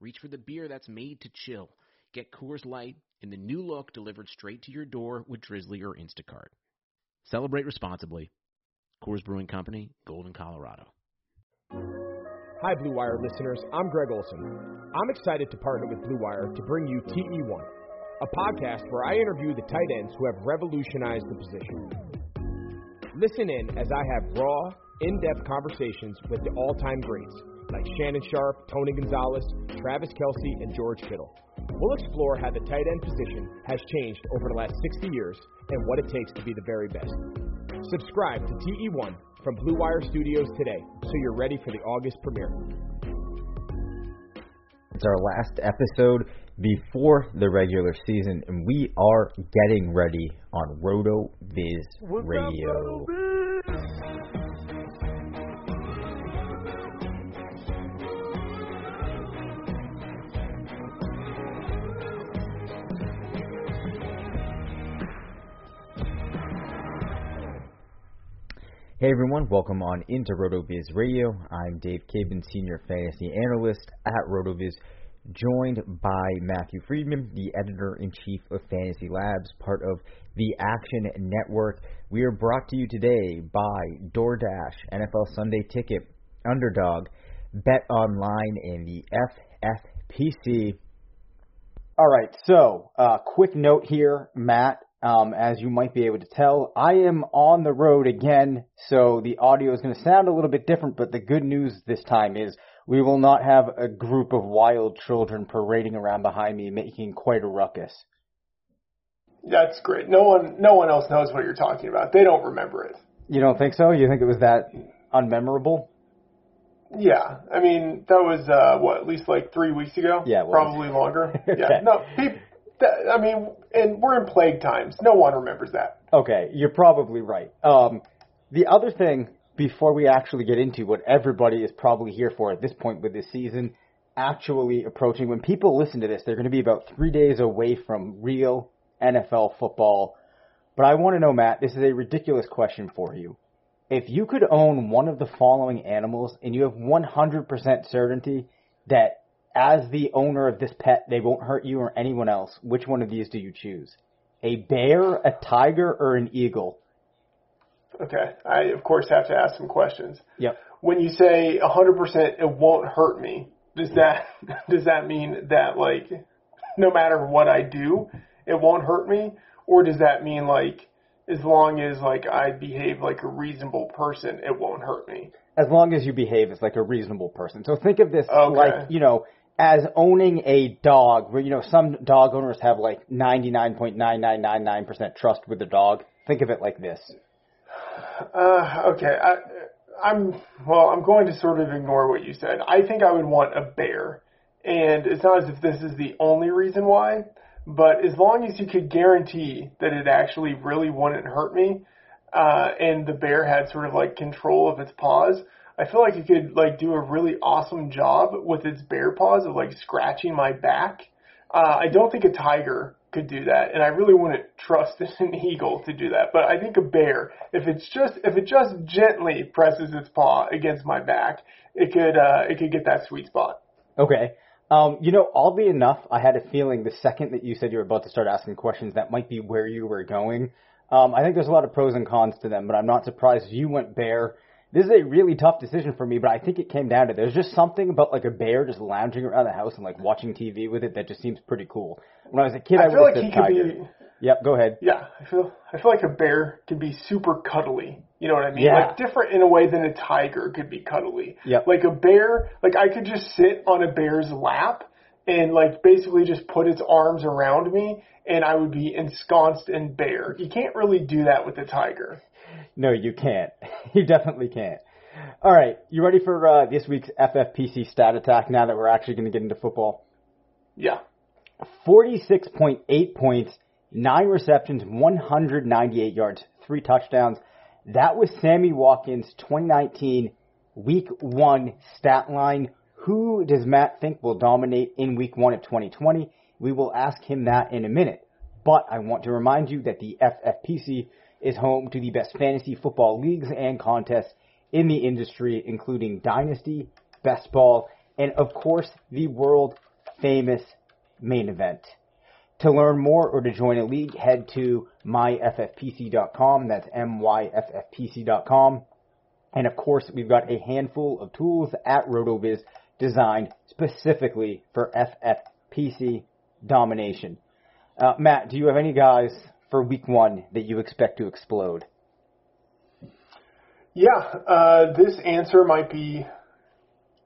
reach for the beer that's made to chill. Get Coors Light in the new look delivered straight to your door with Drizly or Instacart. Celebrate responsibly. Coors Brewing Company, Golden, Colorado. Hi, Blue Wire listeners. I'm Greg Olsen. I'm excited to partner with Blue Wire to bring you TE1, a podcast where I interview the tight ends who have revolutionized the position. Listen in as I have raw, in depth conversations with the all time greats like Shannon Sharpe, Tony Gonzalez, Travis Kelce, and George Kittle. We'll explore how the tight end position has changed over the last 60 years and what it takes to be the very best. Subscribe to TE1 from Blue Wire Studios today so you're ready for the August premiere. It's our last episode before the regular season, and we are getting ready on Roto Viz Radio. Hey everyone, welcome on into RotoViz Radio. I'm Dave Caban, Senior Fantasy Analyst at RotoViz, joined by Matthew Freedman, the Editor in Chief of Fantasy Labs, part of the Action Network. We are brought to you today by DoorDash, NFL Sunday Ticket, Underdog, Bet Online, and the FFPC. All right, so uh, quick note here, Matt. Um, as you might be able to tell, I am on the road again, so the audio is going to sound a little bit different, but the good news this time is we will not have a group of wild children parading around behind me making quite a ruckus. That's great. No one, no one else knows what you're talking about. They don't remember it. You don't think so? You think it was that unmemorable? Yeah, I mean that was uh, what at least like three weeks ago. Yeah, probably longer. Okay. Yeah, no, people, that, I mean, and we're in plague times. No one remembers that. Okay, you're probably right. Um, the other thing, before we actually get into what everybody is probably here for at this point with this season actually approaching, when people listen to this, they're going to be about three days away from real NFL football. But I want to know, Matt, this is a ridiculous question for you. If you could own one of the following animals and you have 100% certainty that as the owner of this pet, they won't hurt you or anyone else, which one of these do you choose? A bear, a tiger, or an eagle? Okay, I of course have to ask some questions. Yep. When you say 100%, it won't hurt me. Does that does that mean that like no matter what I do, it won't hurt me, or does that mean like as long as like I behave like a reasonable person, it won't hurt me? As long as you behave as like a reasonable person. So think of this Okay. like, you know, as owning a dog, where, you know, some dog owners have like 99.9999% trust with the dog. Think of it like this. Uh, okay, I, I'm well. I'm going to sort of ignore what you said. I think I would want a bear, and it's not as if this is the only reason why, but as long as you could guarantee that it actually really wouldn't hurt me, uh, and the bear had sort of like control of its paws, I feel like it could like do a really awesome job with its bear paws of like scratching my back. Uh, I don't think a tiger could do that, and I really wouldn't trust an eagle to do that. But I think a bear, if it's just if it just gently presses its paw against my back, it could uh, it could get that sweet spot. Okay. Um, you know, oddly enough, I had a feeling the second that you said you were about to start asking questions, that might be where you were going. Um, I think there's a lot of pros and cons to them, but I'm not surprised you went bear. This is a really tough decision for me, but I think it came down to there's just something about like a bear just lounging around the house and like watching TV with it that just seems pretty cool. When I was a kid, I, I feel would like he said tiger. be. Yep, go ahead. Yeah, I feel I feel like a bear could be super cuddly. You know what I mean? Yeah. Like different in a way than a tiger could be cuddly. Yep. Like a bear, like I could just sit on a bear's lap and like basically just put its arms around me and I would be ensconced in bear. You can't really do that with a tiger. No, you can't. You definitely can't. All right, you ready for uh, this week's FFPC stat attack? Now that we're actually going to get into football. Yeah. 46.8 points, 9 receptions, 198 yards, 3 touchdowns. That was Sammy Watkins' 2019 Week 1 stat line. Who does Matt think will dominate in Week 1 of 2020? We will ask him that in a minute. But I want to remind you that the FFPC is home to the best fantasy football leagues and contests in the industry, including Dynasty, Best Ball, and of course the world famous main event. To learn more or to join a league, head to myffpc.com. That's myffpc.com. And of course, we've got a handful of tools at RotoViz designed specifically for FFPC domination. Uh, Matt, do you have any guys for week one that you expect to explode? Yeah, uh, this answer might be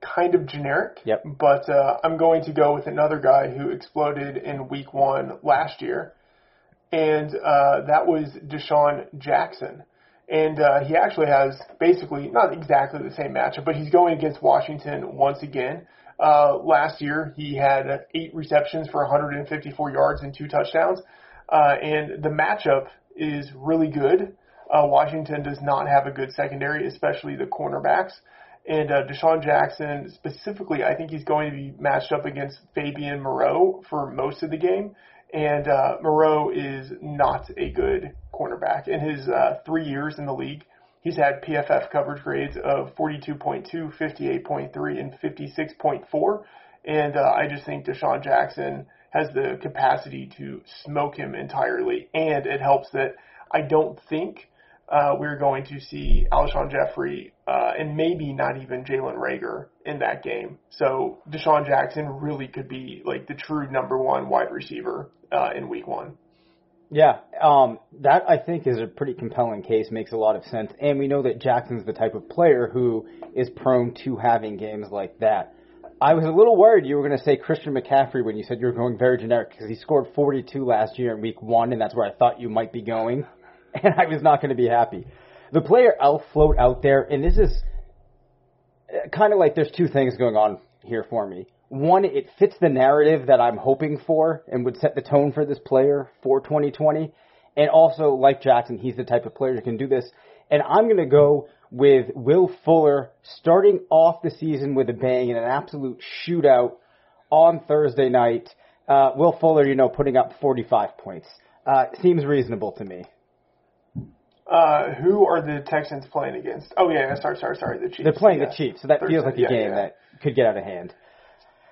kind of generic. Yep. But uh, I'm going to go with another guy who exploded in week one last year, and uh, that was DeSean Jackson. And uh, he actually has basically not exactly the same matchup, but he's going against Washington once again. Uh, last year, he had eight receptions for 154 yards and two touchdowns. Uh, and the matchup is really good. Uh, Washington does not have a good secondary, especially the cornerbacks. And uh, DeSean Jackson, specifically, I think he's going to be matched up against Fabian Moreau for most of the game. And uh, Moreau is not a good cornerback. In his uh, three years in the league, he's had PFF coverage grades of 42.2, 58.3, and 56.4. And uh, I just think DeSean Jackson has the capacity to smoke him entirely. And it helps that I don't think uh, we're going to see Alshon Jeffery uh, and maybe not even Jalen Reagor in that game. So DeSean Jackson really could be like the true number one wide receiver uh, in week one. Yeah, um, that I think is a pretty compelling case, makes a lot of sense. And we know that Jackson's the type of player who is prone to having games like that. I was a little worried you were going to say Christian McCaffrey when you said you were going very generic because he scored 42 last year in week one, and that's where I thought you might be going. And I was not going to be happy. The player I'll float out there, and this is eh, kind of like there's two things going on here for me. One, it fits the narrative that I'm hoping for and would set the tone for this player for 2020. And also, like Jackson, he's the type of player who can do this. And I'm going to go with Will Fuller starting off the season with a bang in an absolute shootout on Thursday night. Uh, Will Fuller, you know, putting up 45 points. Uh, seems reasonable to me. Uh, who are the Texans playing against? Oh yeah, sorry, sorry, sorry. The Chiefs. They're playing yeah. the Chiefs, so that feels like a Yeah, game yeah. that could get out of hand.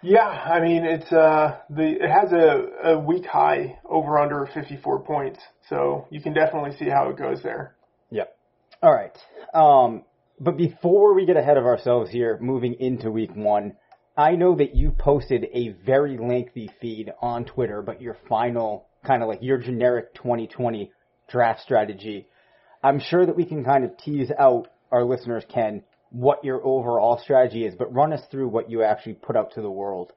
Yeah, I mean it's uh the it has a, a week high over under 54 points, so you can definitely see how it goes there. Yep. All right. Um, but before we get ahead of ourselves here, moving into week one, I know that you posted a very lengthy feed on Twitter, but your final kind of like your generic 2020 draft strategy. I'm sure that we can kind of tease out our listeners can what your overall strategy is, but run us through what you actually put out to the world.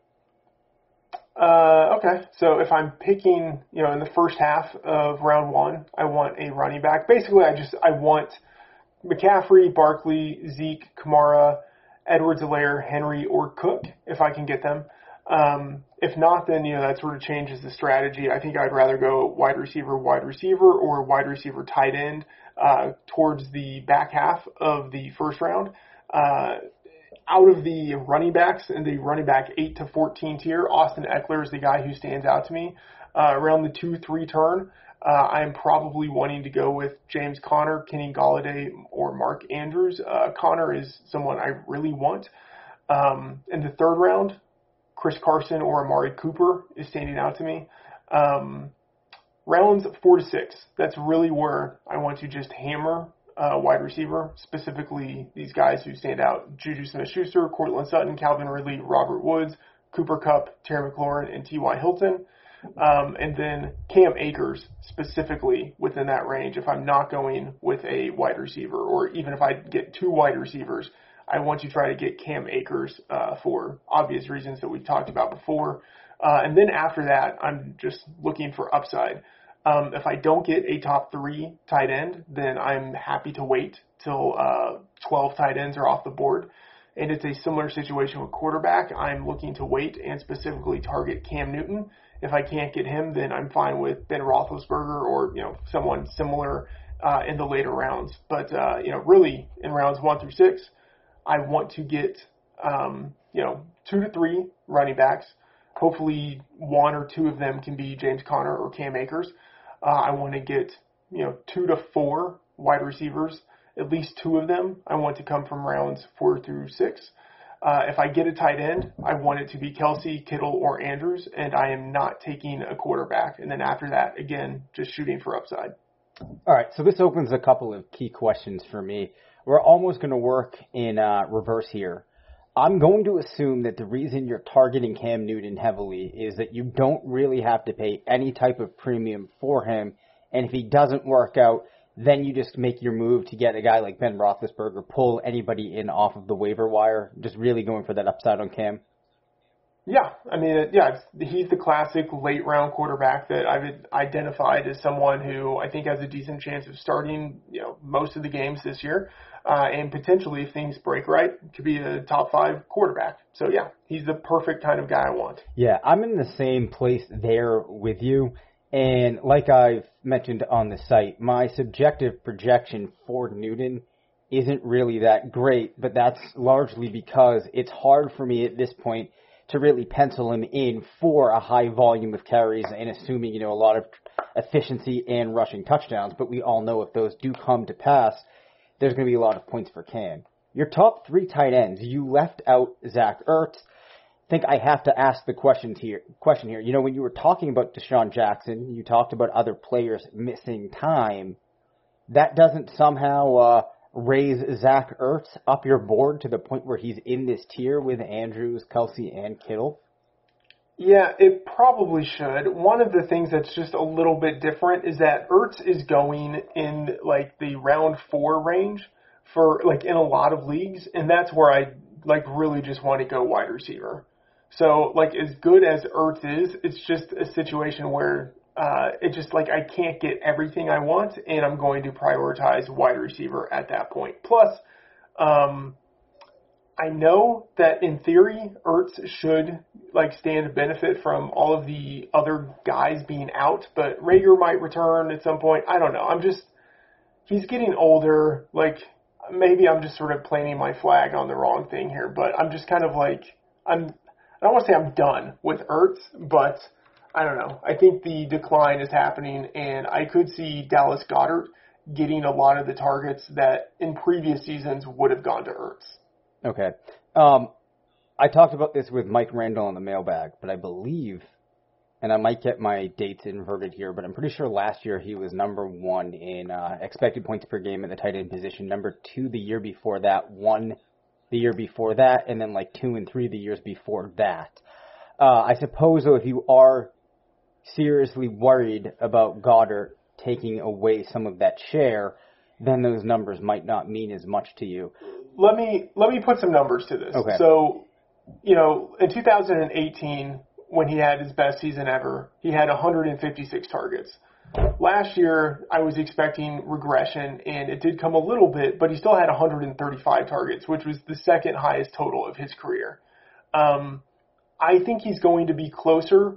Uh, okay, so if I'm picking, you know, in the first half of round one, I want a running back. Basically, I just I want McCaffrey, Barkley, Zeke, Kamara, Edwards, Helaire, Henry, or Cook if I can get them. Um, if not, then you know that sort of changes the strategy. I think I'd rather go wide receiver, wide receiver, or wide receiver, tight end uh, towards the back half of the first round. Uh, out of the running backs in the running back 8 to 14 tier, Austin Ekeler is the guy who stands out to me. Uh, around the 2 3 turn, uh, I'm probably wanting to go with James Conner, Kenny Golladay, or Mark Andrews. Uh, Conner is someone I really want. Um, in the third round, Chris Carson or Amari Cooper is standing out to me. Um, rounds four to six, that's really where I want to just hammer uh, wide receiver, specifically these guys who stand out Juju Smith Schuster, Courtland Sutton, Calvin Ridley, Robert Woods, Cooper Kupp, Terry McLaurin, and T.Y. Hilton. Um, and then Cam Akers specifically within that range. If I'm not going with a wide receiver, or even if I get two wide receivers, I want to try to get Cam Akers uh, for obvious reasons that we've talked about before. Uh, and then after that, I'm just looking for upside. Um, if I don't get a top three tight end, then I'm happy to wait till uh, 12 tight ends are off the board. And it's a similar situation with quarterback. I'm looking to wait and specifically target Cam Newton. If I can't get him, then I'm fine with Ben Roethlisberger or you know someone similar uh, in the later rounds. But uh, you know, really in rounds one through six, I want to get um, you know two to three running backs. Hopefully, one or two of them can be James Conner or Cam Akers. Uh, I want to get you know two to four wide receivers, at least two of them. I want to come from rounds four through six. Uh, if I get a tight end, I want it to be Kelce, Kittle, or Andrews, and I am not taking a quarterback. And then after that, again, just shooting for upside. All right, so this opens a couple of key questions for me. We're almost going to work in uh, reverse here. I'm going to assume that the reason you're targeting Cam Newton heavily is that you don't really have to pay any type of premium for him, and if he doesn't work out, then you just make your move to get a guy like Ben Roethlisberger, pull anybody in off of the waiver wire, just really going for that upside on Cam. Yeah, I mean, yeah, he's the classic late round quarterback that I've identified as someone who I think has a decent chance of starting, you know, most of the games this year uh, and potentially, if things break right, could be a top five quarterback. So yeah, he's the perfect kind of guy I want. Yeah, I'm in the same place there with you. And like I've mentioned on the site, my subjective projection for Newton isn't really that great, but that's largely because it's hard for me at this point to really pencil him in for a high volume of carries and assuming, you know, a lot of efficiency and rushing touchdowns. But we all know if those do come to pass, there's going to be a lot of points for Cam. Your top three tight ends, you left out Zach Ertz. Think I have to ask the question here. Question here. You know, when you were talking about DeSean Jackson, you talked about other players missing time. That doesn't somehow uh, raise Zach Ertz up your board to the point where he's in this tier with Andrews, Kelce, and Kittle. Yeah, it probably should. One of the things that's just a little bit different is that Ertz is going in like the round four range for like in a lot of leagues, and that's where I like really just want to go wide receiver. So like as good as Ertz is, it's just a situation where uh, it just like I can't get everything I want, and I'm going to prioritize wide receiver at that point. Plus, um, I know that in theory, Ertz should like stand to benefit from all of the other guys being out, but Reagor might return at some point. I don't know. I'm just he's getting older. Like maybe I'm just sort of planting my flag on the wrong thing here, but I'm just kind of like I'm. I don't want to say I'm done with Ertz, but I don't know. I think the decline is happening, and I could see Dallas Goedert getting a lot of the targets that in previous seasons would have gone to Ertz. Okay. Um, I talked about this with Mike Randall in the mailbag, but I believe, and I might get my dates inverted here, but I'm pretty sure last year he was number one in uh, expected points per game at the tight end position, number two the year before that, one the year before that, and then like two and three the years before that. Uh, I suppose though, if you are seriously worried about Goedert taking away some of that share, then those numbers might not mean as much to you let me let me put some numbers to this. Okay. So, you know, in 2018, when he had his best season ever, he had 156 targets. Last year, I was expecting regression, and it did come a little bit, but he still had 135 targets, which was the second highest total of his career. Um, I think he's going to be closer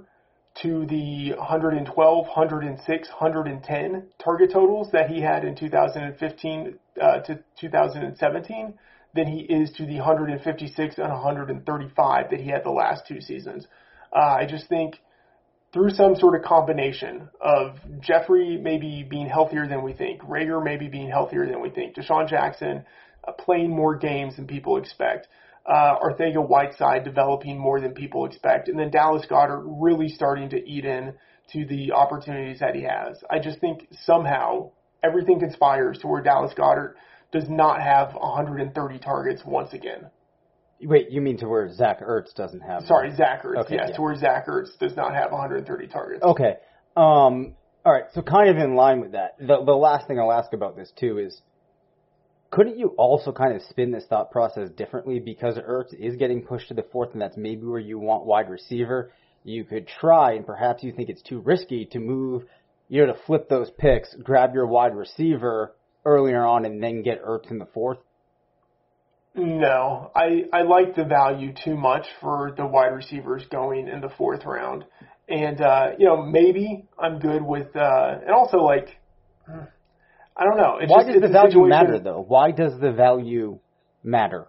to the 112, 106, 110 target totals that he had in 2015 uh, to 2017 than he is to the 156 and 135 that he had the last two seasons. Uh, I just think through some sort of combination of Jeffrey maybe being healthier than we think, Reagor maybe being healthier than we think, DeSean Jackson uh, playing more games than people expect, uh, Arcega-Whiteside developing more than people expect, and then Dallas Goedert really starting to eat in to the opportunities that he has. I just think somehow everything conspires to where Dallas Goedert does not have 130 targets once again. Wait, you mean to where Zach Ertz doesn't have? Sorry, Zach Ertz. Okay, yes, yeah. to where Zach Ertz does not have 130 targets. Okay. Um. All right. So kind of in line with that, the the last thing I'll ask about this too is, couldn't you also kind of spin this thought process differently because Ertz is getting pushed to the fourth, and that's maybe where you want wide receiver. You could try, and perhaps you think it's too risky to move, you know, to flip those picks, grab your wide receiver earlier on, and then get Ertz in the fourth. No, I I like the value too much for the wide receivers going in the fourth round, and uh, you know maybe I'm good with uh, and also like I don't know. It's Why just, does the value situation- matter though? Why does the value matter?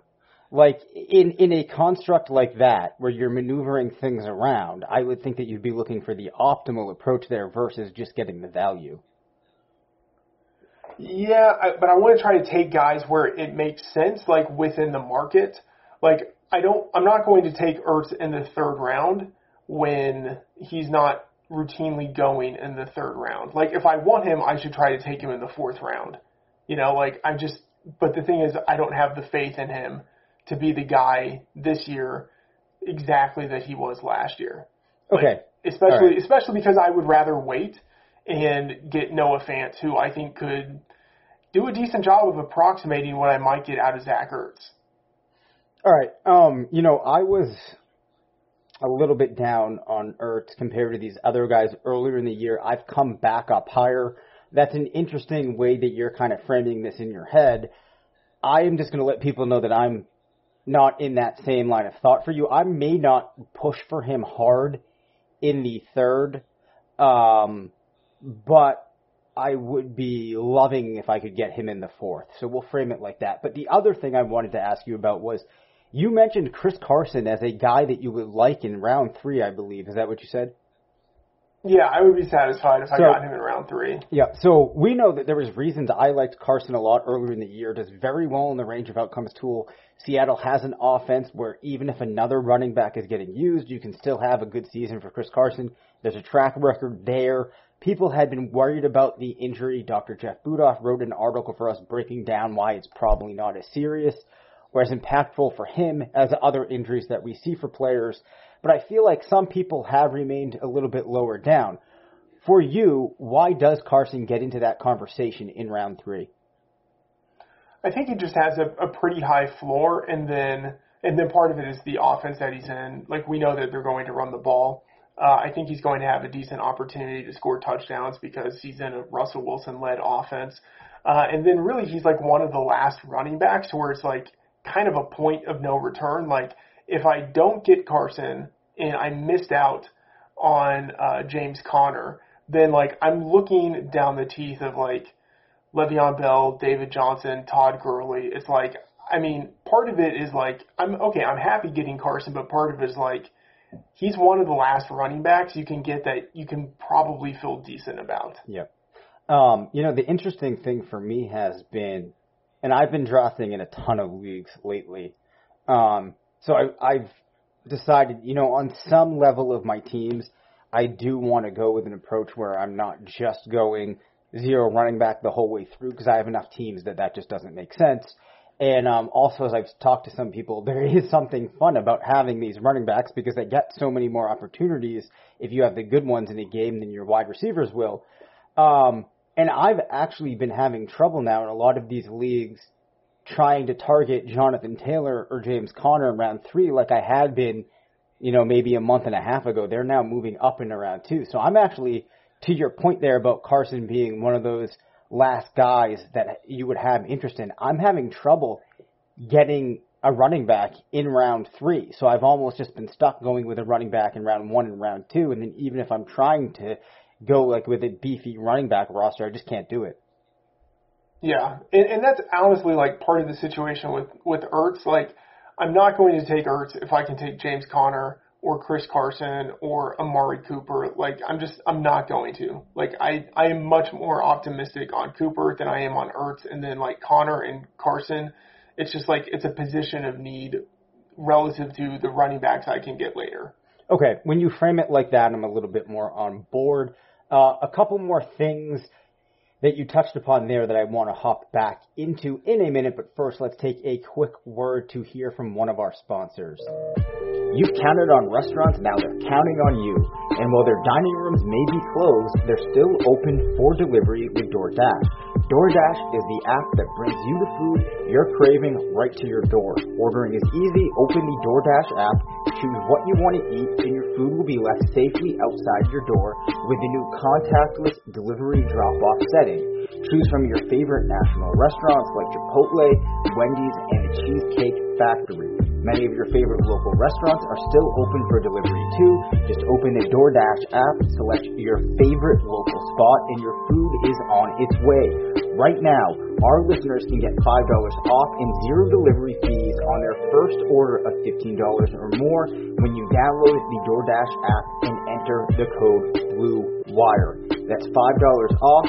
Like in in a construct like that where you're maneuvering things around, I would think that you'd be looking for the optimal approach there versus just getting the value. Yeah, I, but I want to try to take guys where it makes sense, like within the market. Like I don't, I'm not going to take Ertz in the third round when he's not routinely going in the third round. Like if I want him, I should try to take him in the fourth round. You know, like I'm just. But the thing is, I don't have the faith in him to be the guy this year exactly that he was last year. Like, Okay. especially All right. especially because I would rather wait and get Noah Fant, who I think could do a decent job of approximating what I might get out of Zach Ertz. All right. Um, you know, I was a little bit down on Ertz compared to these other guys earlier in the year. I've come back up higher. That's an interesting way that you're kind of framing this in your head. I am just going to let people know that I'm not in that same line of thought for you. I may not push for him hard in the third, um, but I would be loving if I could get him in the fourth. So we'll frame it like that. But the other thing I wanted to ask you about was you mentioned Chris Carson as a guy that you would like in round three, I believe. Is that what you said? Yeah, I would be satisfied if I got him in round three. Yeah, so we know that there was reasons I liked Carson a lot earlier in the year. Does very well in the range of outcomes tool. Seattle has an offense where even if another running back is getting used, you can still have a good season for Chris Carson. There's a track record there. People had been worried about the injury. Dr. Jeff Budoff wrote an article for us breaking down why it's probably not as serious or as impactful for him as other injuries that we see for players. But I feel like some people have remained a little bit lower down. For you, why does Carson get into that conversation in round three? I think he just has a, a pretty high floor, and then and then part of it is the offense that he's in. Like we know that they're going to run the ball. Uh, I think he's going to have a decent opportunity to score touchdowns because he's in a Russell Wilson led offense. Uh, and then really he's like one of the last running backs where it's like kind of a point of no return. Like if I don't get Carson and I missed out on uh, James Conner, then like I'm looking down the teeth of like Le'Veon Bell, David Johnson, Todd Gurley. It's like, I mean, part of it is like, I'm okay, I'm happy getting Carson, but part of it is like, he's one of the last running backs you can get that you can probably feel decent about. Yep. Um, you know, the interesting thing for me has been, and I've been drafting in a ton of leagues lately. Um, so I, I've decided, you know, on some level of my teams, I do want to go with an approach where I'm not just going zero running back the whole way through because I have enough teams that that just doesn't make sense. And um, also, as I've talked to some people, there is something fun about having these running backs because they get so many more opportunities if you have the good ones in a game than your wide receivers will. Um, and I've actually been having trouble now in a lot of these leagues trying to target Jonathan Taylor or James Conner in round three like I had been, you know, maybe a month and a half ago. They're now moving up into round two. So I'm actually, to your point there about Carson being one of those last guys that you would have interest in, I'm having trouble getting a running back in round three. So I've almost just been stuck going with a running back in round one and round two. And then even if I'm trying to go like with a beefy running back roster, I just can't do it. Yeah, and, and that's honestly like part of the situation with with Ertz. Like, I'm not going to take Ertz if I can take James Conner or Chris Carson or Amari Cooper. Like, I'm just I'm not going to. Like, I I am much more optimistic on Cooper than I am on Ertz, and then like Conner and Carson it's just like it's a position of need relative to the running backs I can get later. Okay, when you frame it like that, I'm a little bit more on board. Uh, a couple more things that you touched upon there that I want to hop back into in a minute, but first let's take a quick word to hear from one of our sponsors. You've counted on restaurants, now they're counting on you. And while their dining rooms may be closed, they're still open for delivery with DoorDash. DoorDash is the app that brings you the food you're craving right to your door. Ordering is easy. Open the DoorDash app, choose what you want to eat, and your food will be left safely outside your door with the new contactless delivery drop-off setting. Choose from your favorite national restaurants like Chipotle, Wendy's, and the Cheesecake Factory. Many of your favorite local restaurants are still open for delivery too. Just open the DoorDash app, select your favorite local spot, and your food is on its way. Right now, our listeners can get $5 off and zero delivery fees on their first order of $15 or more when you download the DoorDash app and enter the code BLUEWIRE. That's $5 off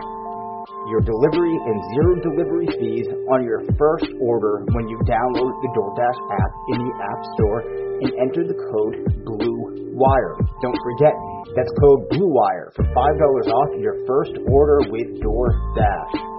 your delivery and zero delivery fees on your first order when you download the DoorDash app in the App Store and enter the code BLUEWIRE. Don't forget, that's code BLUEWIRE for $5 off your first order with DoorDash.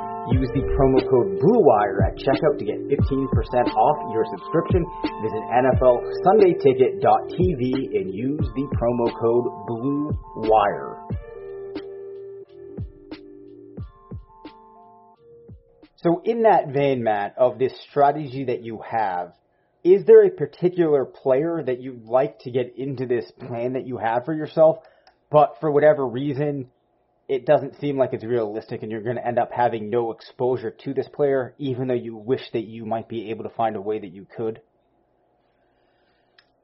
Use the promo code BLUEWIRE at checkout to get 15% off your subscription. Visit NFLSundayTicket.tv and use the promo code BLUEWIRE. So, in that vein, Matt, of this strategy that you have, is there a particular player that you'd like to get into this plan that you have for yourself, but for whatever reason, it doesn't seem like it's realistic and you're going to end up having no exposure to this player, even though you wish that you might be able to find a way that you could?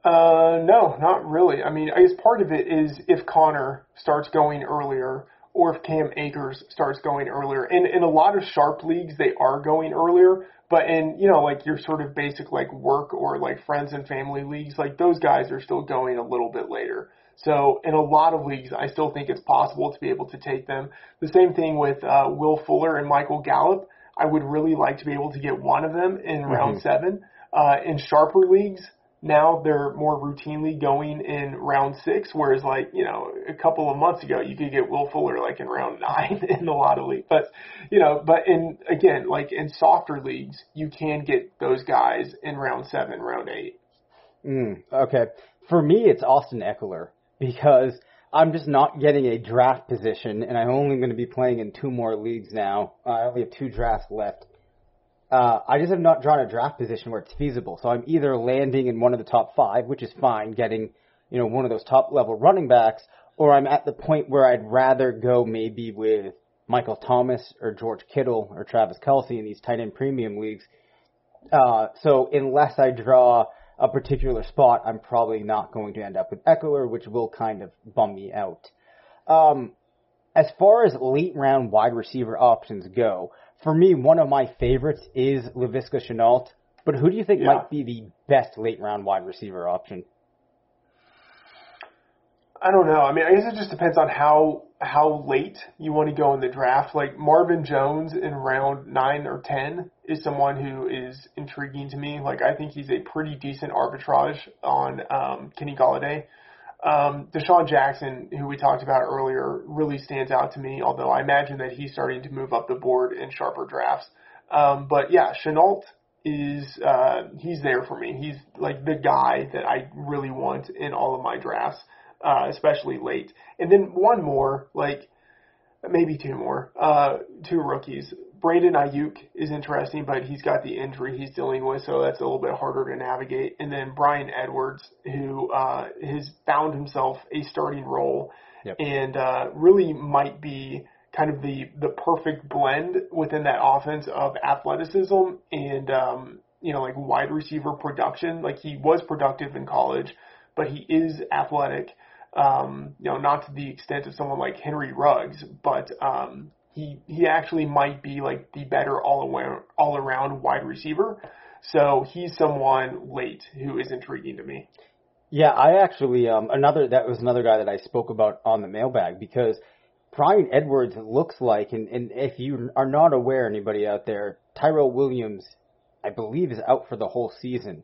Uh, no, not really. I mean, I guess part of it is if Conner starts going earlier or if Cam Akers starts going earlier. In in a lot of sharp leagues, they are going earlier, but in you know like your sort of basic like work or like friends and family leagues, like those guys are still going a little bit later. So in a lot of leagues, I still think it's possible to be able to take them. The same thing with uh, Will Fuller and Michael Gallup. I would really like to be able to get one of them in mm-hmm. round seven. Uh, in sharper leagues, now they're more routinely going in round six, whereas like, you know, a couple of months ago you could get Will Fuller like in round nine in a lot of leagues. But, you know, but in, again, like in softer leagues, you can get those guys in round seven, round eight. Mm, okay. For me, it's Austin Ekeler because I'm just not getting a draft position, and I'm only going to be playing in two more leagues now. Uh, I only have two drafts left. Uh, I just have not drawn a draft position where it's feasible. So I'm either landing in one of the top five, which is fine, getting you know one of those top level running backs, or I'm at the point where I'd rather go maybe with Michael Thomas or George Kittle or Travis Kelce in these tight end premium leagues. Uh, so unless I draw a particular spot, I'm probably not going to end up with Ekeler, which will kind of bum me out. Um, as far as late round wide receiver options go, for me, one of my favorites is Laviska Shenault. But who do you think yeah. might be the best late round wide receiver option? I don't know. I mean, I guess it just depends on how how late you want to go in the draft. Like Marvin Jones in round nine or ten is someone who is intriguing to me. Like I think he's a pretty decent arbitrage on um, Kenny Golladay. Um, DeSean Jackson, who we talked about earlier, really stands out to me. Although I imagine that he's starting to move up the board in sharper drafts. Um, but yeah, Shenault is uh, he's there for me. He's like the guy that I really want in all of my drafts, uh, especially late. And then one more, like maybe two more, uh, two rookies. Brandon Aiyuk is interesting, but he's got the injury he's dealing with, so that's a little bit harder to navigate. And then Bryan Edwards, who uh, has found himself a starting role Yep. and uh, really might be kind of the the perfect blend within that offense of athleticism and um, you know like wide receiver production. Like he was productive in college, but he is athletic. Um, you know, not to the extent of someone like Henry Ruggs, but um, he he actually might be like the better all around all around wide receiver. So he's someone late who is intriguing to me. Yeah, I actually um another that was another guy that I spoke about on the mailbag because Bryan Edwards looks like and, and if you are not aware anybody out there, Tyrell Williams I believe is out for the whole season.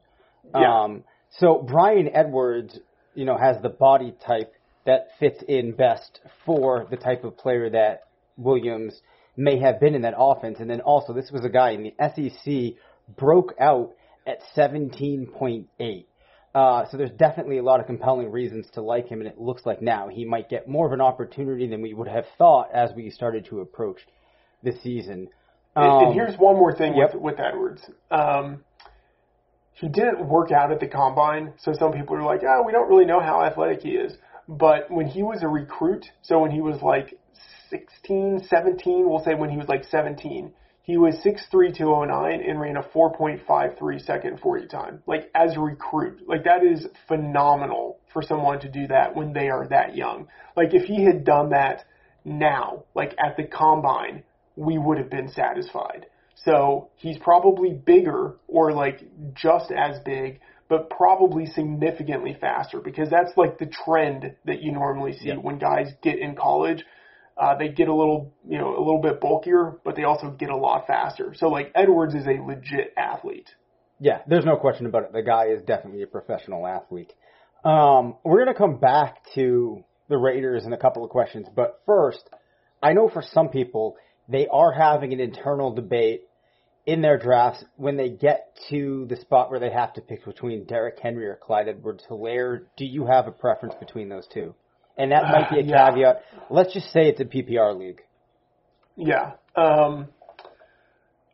Yeah. Um so Bryan Edwards, you know, has the body type that fits in best for the type of player that Williams may have been in that offense. And then also this was a guy in the SEC broke out at 17.8. Uh, so there's definitely a lot of compelling reasons to like him, and it looks like now he might get more of an opportunity than we would have thought as we started to approach the season. And, Um, and here's one more thing yep. with with Edwards. Um, he didn't work out at the combine, so some people are like, "Oh, we don't really know how athletic he is." But when he was a recruit, so when he was like 16, 17, we'll say when he was like 17, he was 6'3", 209 and ran a 4.53 second 40 time. Like as a recruit, like that is phenomenal for someone to do that when they are that young. Like if he had done that now, like at the combine, we would have been satisfied. So he's probably bigger or like just as big, but probably significantly faster because that's like the trend that you normally see Yeah. when guys get in college. Uh, they get a little, you know, a little bit bulkier, but they also get a lot faster. So like Edwards is a legit athlete. Yeah, there's no question about it. The guy is definitely a professional athlete. Um, we're going to come back to the Raiders in a couple of questions, but first, I know for some people, they are having an internal debate in their drafts when they get to the spot where they have to pick between Derrick Henry or Clyde Edwards Helaire. Do you have a preference between those two? And that might be a Yeah. caveat. Let's just say it's a PPR league. Yeah. Um,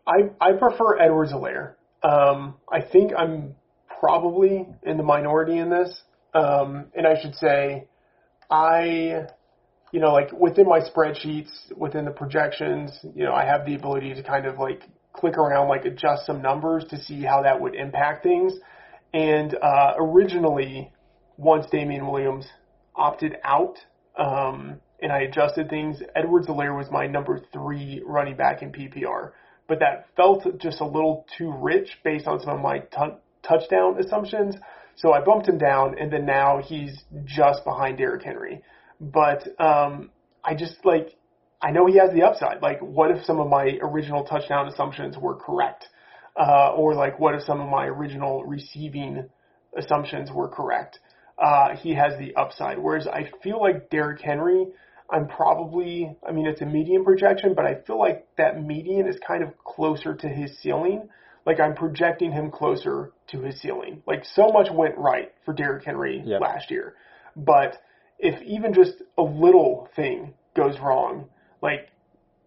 I I prefer Edwards Helaire. Um, I think I'm probably in the minority in this. Um, and I should say, I, you know, like within my spreadsheets, within the projections, you know, I have the ability to kind of like click around, like adjust some numbers to see how that would impact things. And uh, originally, once Damien Williams opted out, um, and I adjusted things, Edwards Helaire was my number three running back in PPR. But that felt just a little too rich based on some of my t- touchdown assumptions. So I bumped him down, and then now he's just behind Derrick Henry. But um, I just like, I know he has the upside. Like, what if some of my original touchdown assumptions were correct? Uh, or like, what if some of my original receiving assumptions were correct? Uh, he has the upside. Whereas I feel like Derrick Henry, I'm probably, I mean, it's a median projection, but I feel like that median is kind of closer to his ceiling. Like I'm projecting him closer to his ceiling. Like so much went right for Derrick Henry Yep. last year. But if even just a little thing goes wrong, like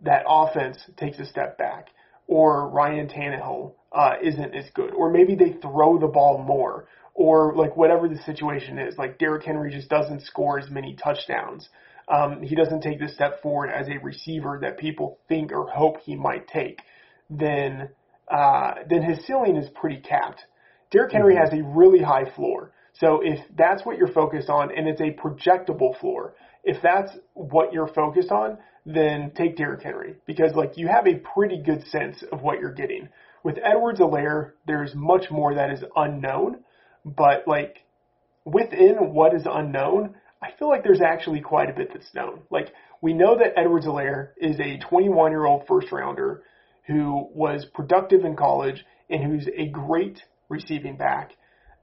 that offense takes a step back, or Ryan Tannehill uh, isn't as good, or maybe they throw the ball more, or like whatever the situation is, like Derrick Henry just doesn't score as many touchdowns. Um, he doesn't take the step forward as a receiver that people think or hope he might take. Then, uh, then his ceiling is pretty capped. Derrick Henry has a really high floor. So if that's what you're focused on and it's a projectable floor, if that's what you're focused on, then take Derrick Henry because like you have a pretty good sense of what you're getting. With Edwards Helaire, there's much more that is unknown, but like within what is unknown, I feel like there's actually quite a bit that's known. Like we know that Edwards Helaire is a 21 year old first rounder who was productive in college and who's a great receiving back.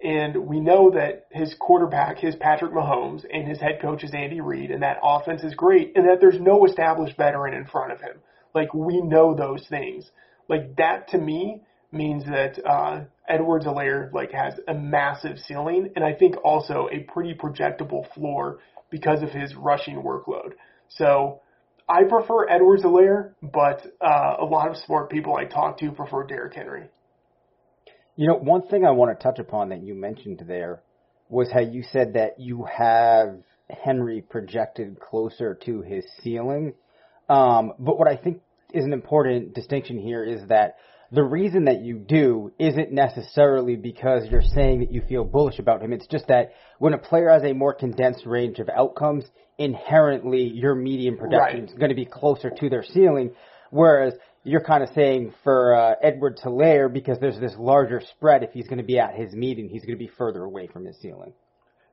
And we know that his quarterback is Patrick Mahomes and his head coach is Andy Reid and that offense is great and that there's no established veteran in front of him. Like we know those things. Like that to me means that uh, Edwards Helaire like has a massive ceiling, and I think also a pretty projectable floor because of his rushing workload. So I prefer Edwards Helaire, but uh, a lot of smart people I talk to prefer Derrick Henry. You know, one thing I want to touch upon that you mentioned there was how you said that you have Henry projected closer to his ceiling. Um, but what I think is an important distinction here is that the reason that you do isn't necessarily because you're saying that you feel bullish about him. It's just that when a player has a more condensed range of outcomes, inherently your median projection is going to be closer to their ceiling. Whereas you're kind of saying for uh, Edward Helaire, because there's this larger spread, if he's going to be at his meeting, he's going to be further away from his ceiling.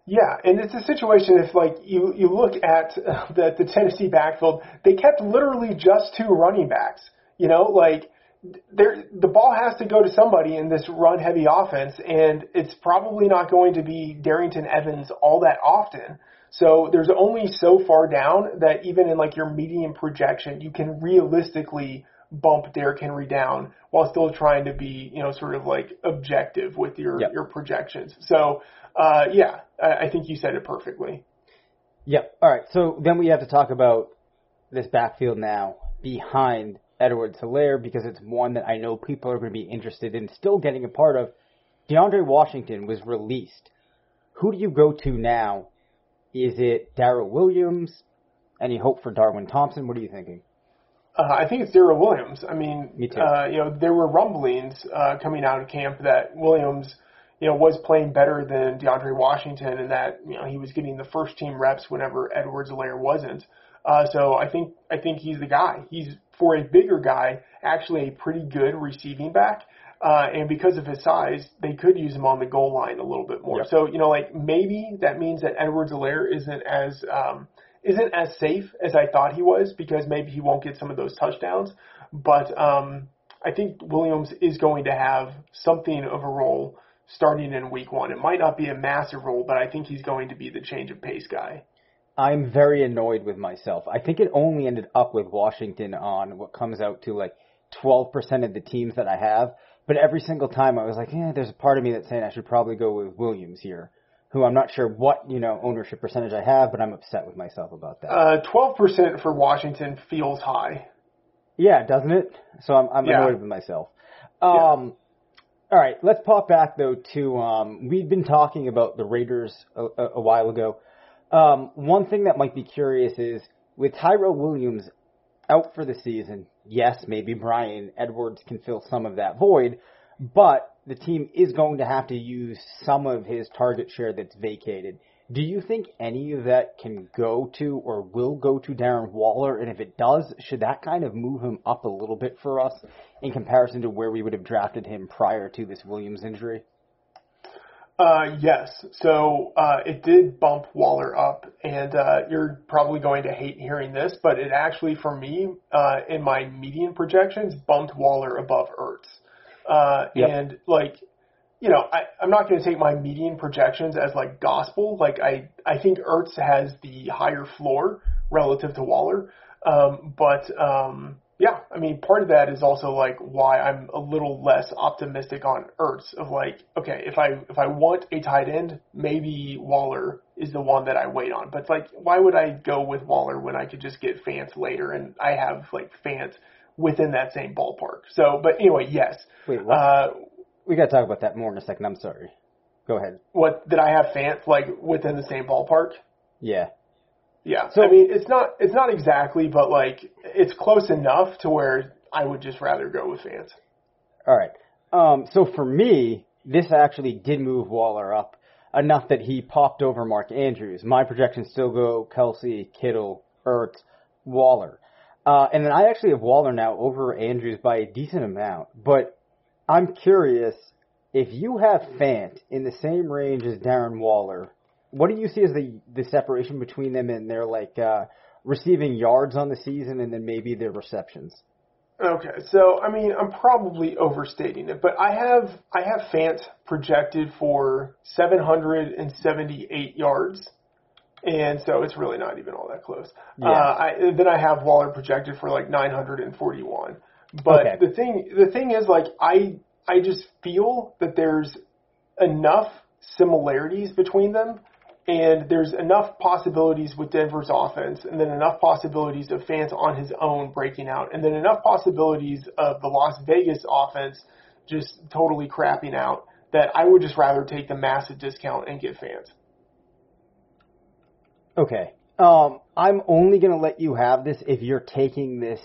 Yeah, and it's a situation if like you you look at the the Tennessee backfield, they kept literally just two running backs. You know, like there the ball has to go to somebody in this run heavy offense, and it's probably not going to be Darrynton Evans all that often. So there's only so far down that even in like your median projection, you can realistically bump Derrick Henry down while still trying to be, you know, sort of like objective with your Yep. your projections. So, uh, yeah, I, I think you said it perfectly. Yep. All right. So then we have to talk about this backfield now behind Edwards Helaire because it's one that I know people are going to be interested in still getting a part of. DeAndre Washington was released. Who do you go to now? Is it Darrel Williams? Any hope for Darwin Thompson? What are you thinking? Uh, I think it's Darrel Williams. I mean, Me. Uh, you know, there were rumblings uh, coming out of camp that Williams, you know, was playing better than DeAndre Washington, and that you know he was getting the first team reps whenever Edwards Helaire wasn't. Uh, so I think I think he's the guy. He's for a bigger guy, actually a pretty good receiving back. Uh, and because of his size, they could use him on the goal line a little bit more. Yep. So you know, like maybe that means that Edwards Helaire isn't as um, isn't as safe as I thought he was because maybe he won't get some of those touchdowns. But um, I think Williams is going to have something of a role starting in week one. It might not be a massive role, but I think he's going to be the change of pace guy. I'm very annoyed with myself. I think it only ended up with Washington on what comes out to like 12% of the teams that I have. But every single time I was like, yeah, there's a part of me that's saying I should probably go with Williams here, who I'm not sure what, you know, ownership percentage I have, but I'm upset with myself about that. Uh, 12% for Washington feels high. yeah, doesn't it? So I'm, I'm Yeah. annoyed with myself. Um, All right, let's pop back though to um, we've been talking about the Raiders a, a, a while ago. Um, one thing that might be curious is with Tyrell Williams out for the season. Yes, maybe Bryan Edwards can fill some of that void, but the team is going to have to use some of his target share that's vacated. Do you think any of that can go to or will go to Darren Waller? And if it does, should that kind of move him up a little bit for us in comparison to where we would have drafted him prior to this Williams injury? Uh, yes. So uh, it did bump Waller up, and uh, you're probably going to hate hearing this, but it actually, for me, uh, in my median projections, bumped Waller above Ertz. Uh, Yep. And like, you know, I, I'm not going to take my median projections as like gospel. Like, I I think Ertz has the higher floor relative to Waller, um, but um, yeah, I mean, part of that is also like why I'm a little less optimistic on Ertz. Of like, okay, if I if I want a tight end, maybe Waller is the one that I wait on. But like, why would I go with Waller when I could just get Fant later, and I have like Fant within that same ballpark. So, but anyway, yes. Wait, what? Uh, we got to talk about that more in a second. I'm sorry. Go ahead. what did I have Fant like within the same ballpark? Yeah. Yeah. So- I mean, it's not it's not exactly, but like it's close enough to where I would just rather go with Fant. All right. Um, so for me, this actually did move Waller up enough that he popped over Mark Andrews. My projections still go Kelce, Kittle, Ertz, Waller. Uh, and then I actually have Waller now over Andrews by a decent amount. But I'm curious, if you have Fant in the same range as Darren Waller, what do you see as the, the separation between them and their like uh, receiving yards on the season and then maybe their receptions? Okay, so I mean, I'm probably overstating it, but I have I have Fant projected for 778 yards, and so it's really not even all that close. Yeah. Uh, I, then I have Waller projected for like 941. But Okay. the thing the thing is like I I just feel that there's enough similarities between them and there's enough possibilities with Denver's offense, and then enough possibilities of fans on his own breaking out, and then enough possibilities of the Las Vegas offense just totally crapping out that I would just rather take the massive discount and get Fant. Okay. Um, I'm only going to let you have this if you're taking this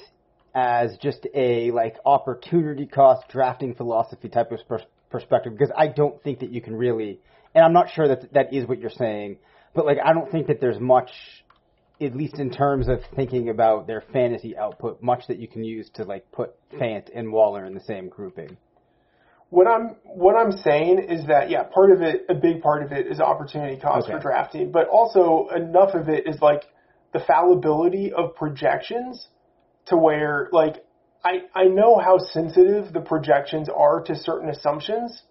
as just a like opportunity cost drafting philosophy type of pers- perspective because I don't think that you can really and I'm not sure that that is what you're saying, but like I don't think that there's much at least in terms of thinking about their fantasy output much that you can use to like put Fant and Waller in the same grouping. What I'm what I'm saying is that yeah, part of it, a big part of it is opportunity cost Okay. for drafting, but also enough of it is like the fallibility of projections to where like I I know how sensitive the projections are to certain assumptions,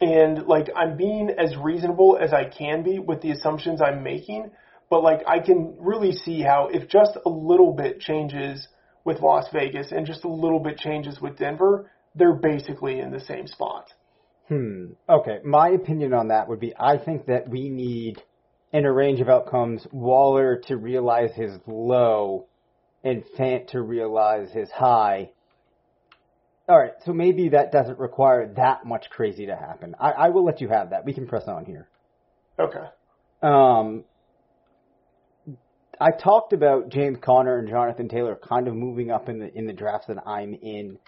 and like I'm being as reasonable as I can be with the assumptions I'm making, but like I can really see how if just a little bit changes with Las Vegas and just a little bit changes with Denver, they're basically in the same spot. Hmm. Okay. My opinion on that would be I think that we need, in a range of outcomes, Waller to realize his low and Fant to realize his high. All right. So maybe that doesn't require that much crazy to happen. I, I will let you have that. We can press on here. Okay. Um, I talked about James Conner and Jonathan Taylor kind of moving up in the in the drafts that I'm in.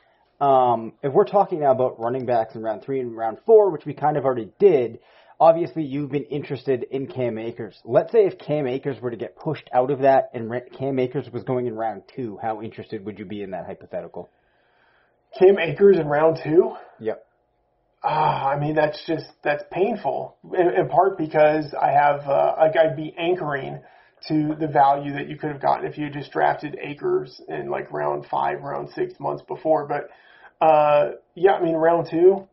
Um, if we're talking now about running backs in round three and round four, which we kind of already did, obviously you've been interested in Cam Akers. Let's say if Cam Akers were to get pushed out of that and Cam Akers was going in round two, how interested would you be in that hypothetical? Cam Akers in round two. Yep. Ah, I mean that's just that's painful. In, in part because I have uh, like I'd be anchoring to the value that you could have gotten if you had just drafted Akers in like round five, round six months before. But uh, yeah, I mean round two.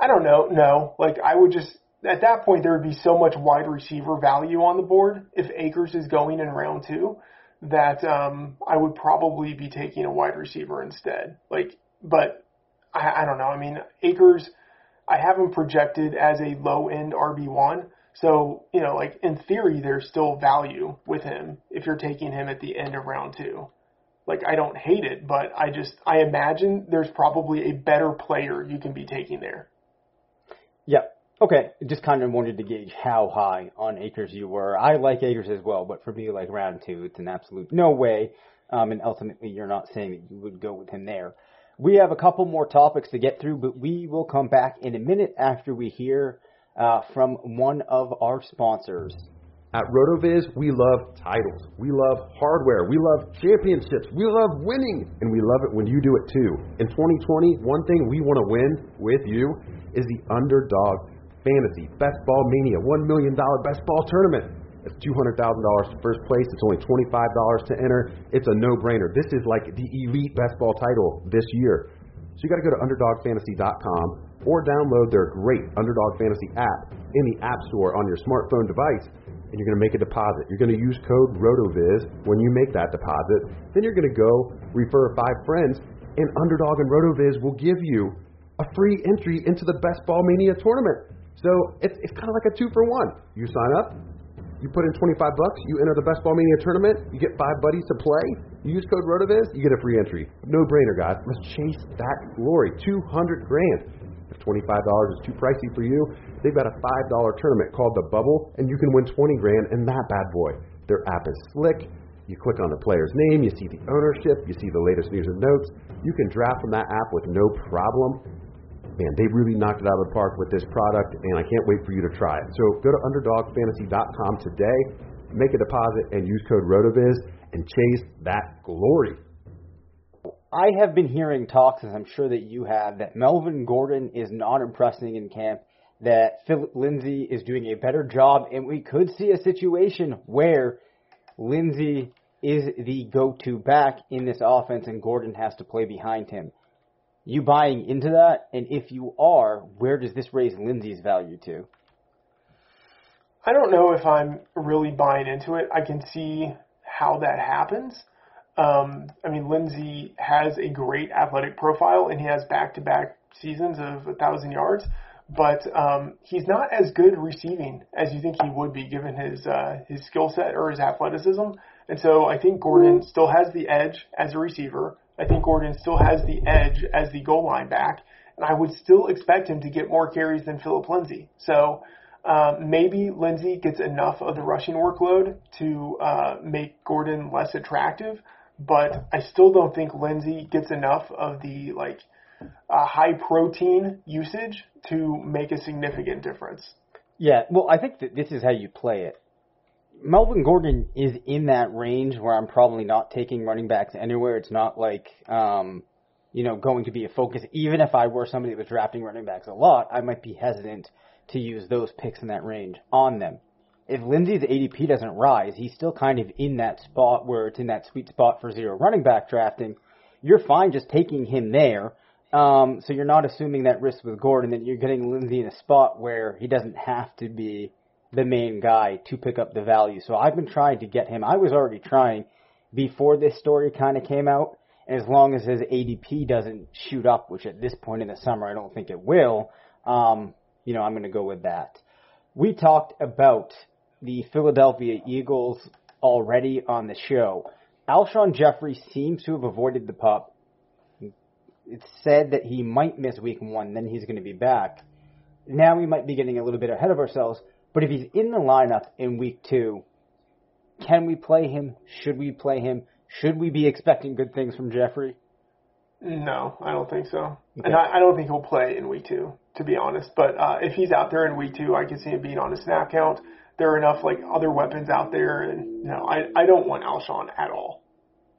I don't know. No, like I would just at that point there would be so much wide receiver value on the board if Akers is going in round two that um, I would probably be taking a wide receiver instead. Like, but I, I don't know. I mean, Akers, I have him projected as a low end RB one. So you know, like in theory, there's still value with him if you're taking him at the end of round two. Like I don't hate it, but I just I imagine there's probably a better player you can be taking there. Yeah. Okay, just kind of wanted to gauge how high on Akers you were. I like Akers as well, but for me, like round two, it's an absolute no way. Um, and ultimately, you're not saying that you would go with him there. We have a couple more topics to get through, but we will come back in a minute after we hear uh, from one of our sponsors. At RotoViz, we love titles. We love hardware. We love championships. We love winning. And we love it when you do it too. In 2020, one thing we want to win with you is the Underdog Fantasy Best Ball Mania $1 million Best Ball Tournament. It's $200,000 to first place. It's only $25 to enter. It's a no brainer. This is like the elite best ball title this year. So you got to go to UnderdogFantasy.com or download their great Underdog Fantasy app in the App Store on your smartphone device and you're going to make a deposit. You're going to use code RotoViz when you make that deposit. Then you're going to go refer five friends, and Underdog and RotoViz will give you a free entry into the Best Ball Mania tournament. So it's, it's kind of like a two for one. You sign up, you put in 25 bucks, you enter the Best Ball Mania tournament, you get five buddies to play, you use code RotoViz, you get a free entry. No brainer, guys. Let's chase that glory. 200 grand. If $25 is too pricey for you, they've got a $5 tournament called the Bubble, and you can win 20 grand in that bad boy. Their app is slick. You click on the player's name, you see the ownership, you see the latest news and notes. You can draft from that app with no problem. Man, they really knocked it out of the park with this product, and I can't wait for you to try it. So go to UnderdogFantasy.com today, make a deposit, and use code RotoViz, and chase that glory. I have been hearing talks, as I'm sure that you have, that Melvin Gordon is not impressing in camp, that Phillip Lindsay is doing a better job, and we could see a situation where Lindsay is the go-to back in this offense and Gordon has to play behind him. You buying into that? And if you are, where does this raise Lindsay's value to? I don't know if I'm really buying into it. I can see how that happens. Um, I mean, Lindsay has a great athletic profile and he has back to back seasons of a thousand yards, but um, he's not as good receiving as you think he would be given his uh, his skill set or his athleticism. And so I think Gordon still has the edge as a receiver. I think Gordon still has the edge as the goal line back, and I would still expect him to get more carries than Phillip Lindsay. So. Uh, maybe Lindsay gets enough of the rushing workload to uh, make Gordon less attractive, but I still don't think Lindsay gets enough of the like uh, high protein usage to make a significant difference. Yeah, well, I think that this is how you play it. Melvin Gordon is in that range where I'm probably not taking running backs anywhere. It's not like, um, you know, going to be a focus. Even if I were somebody that was drafting running backs a lot, I might be hesitant to use those picks in that range on them. If Lindsay's ADP doesn't rise, he's still kind of in that spot where it's in that sweet spot for zero running back drafting. You're fine just taking him there. Um, so you're not assuming that risk with Gordon that you're getting Lindsey in a spot where he doesn't have to be the main guy to pick up the value. So I've been trying to get him. I was already trying before this story kind of came out. And as long as his ADP doesn't shoot up, which at this point in the summer I don't think it will, um, you know, I'm going to go with that. We talked about the Philadelphia Eagles already on the show. Alshon Jeffery seems to have avoided the pup. It's said that he might miss week one, then he's going to be back. Now we might be getting a little bit ahead of ourselves, but if he's in the lineup in week two, can we play him? Should we play him? Should we be expecting good things from Jeffrey? No, I don't think so. Okay. And I, I, don't think he'll play in week two, to be honest. But uh, if he's out there in week two, I can see him being on a snap count. There are enough like other weapons out there, and no, I I don't want Alshon at all.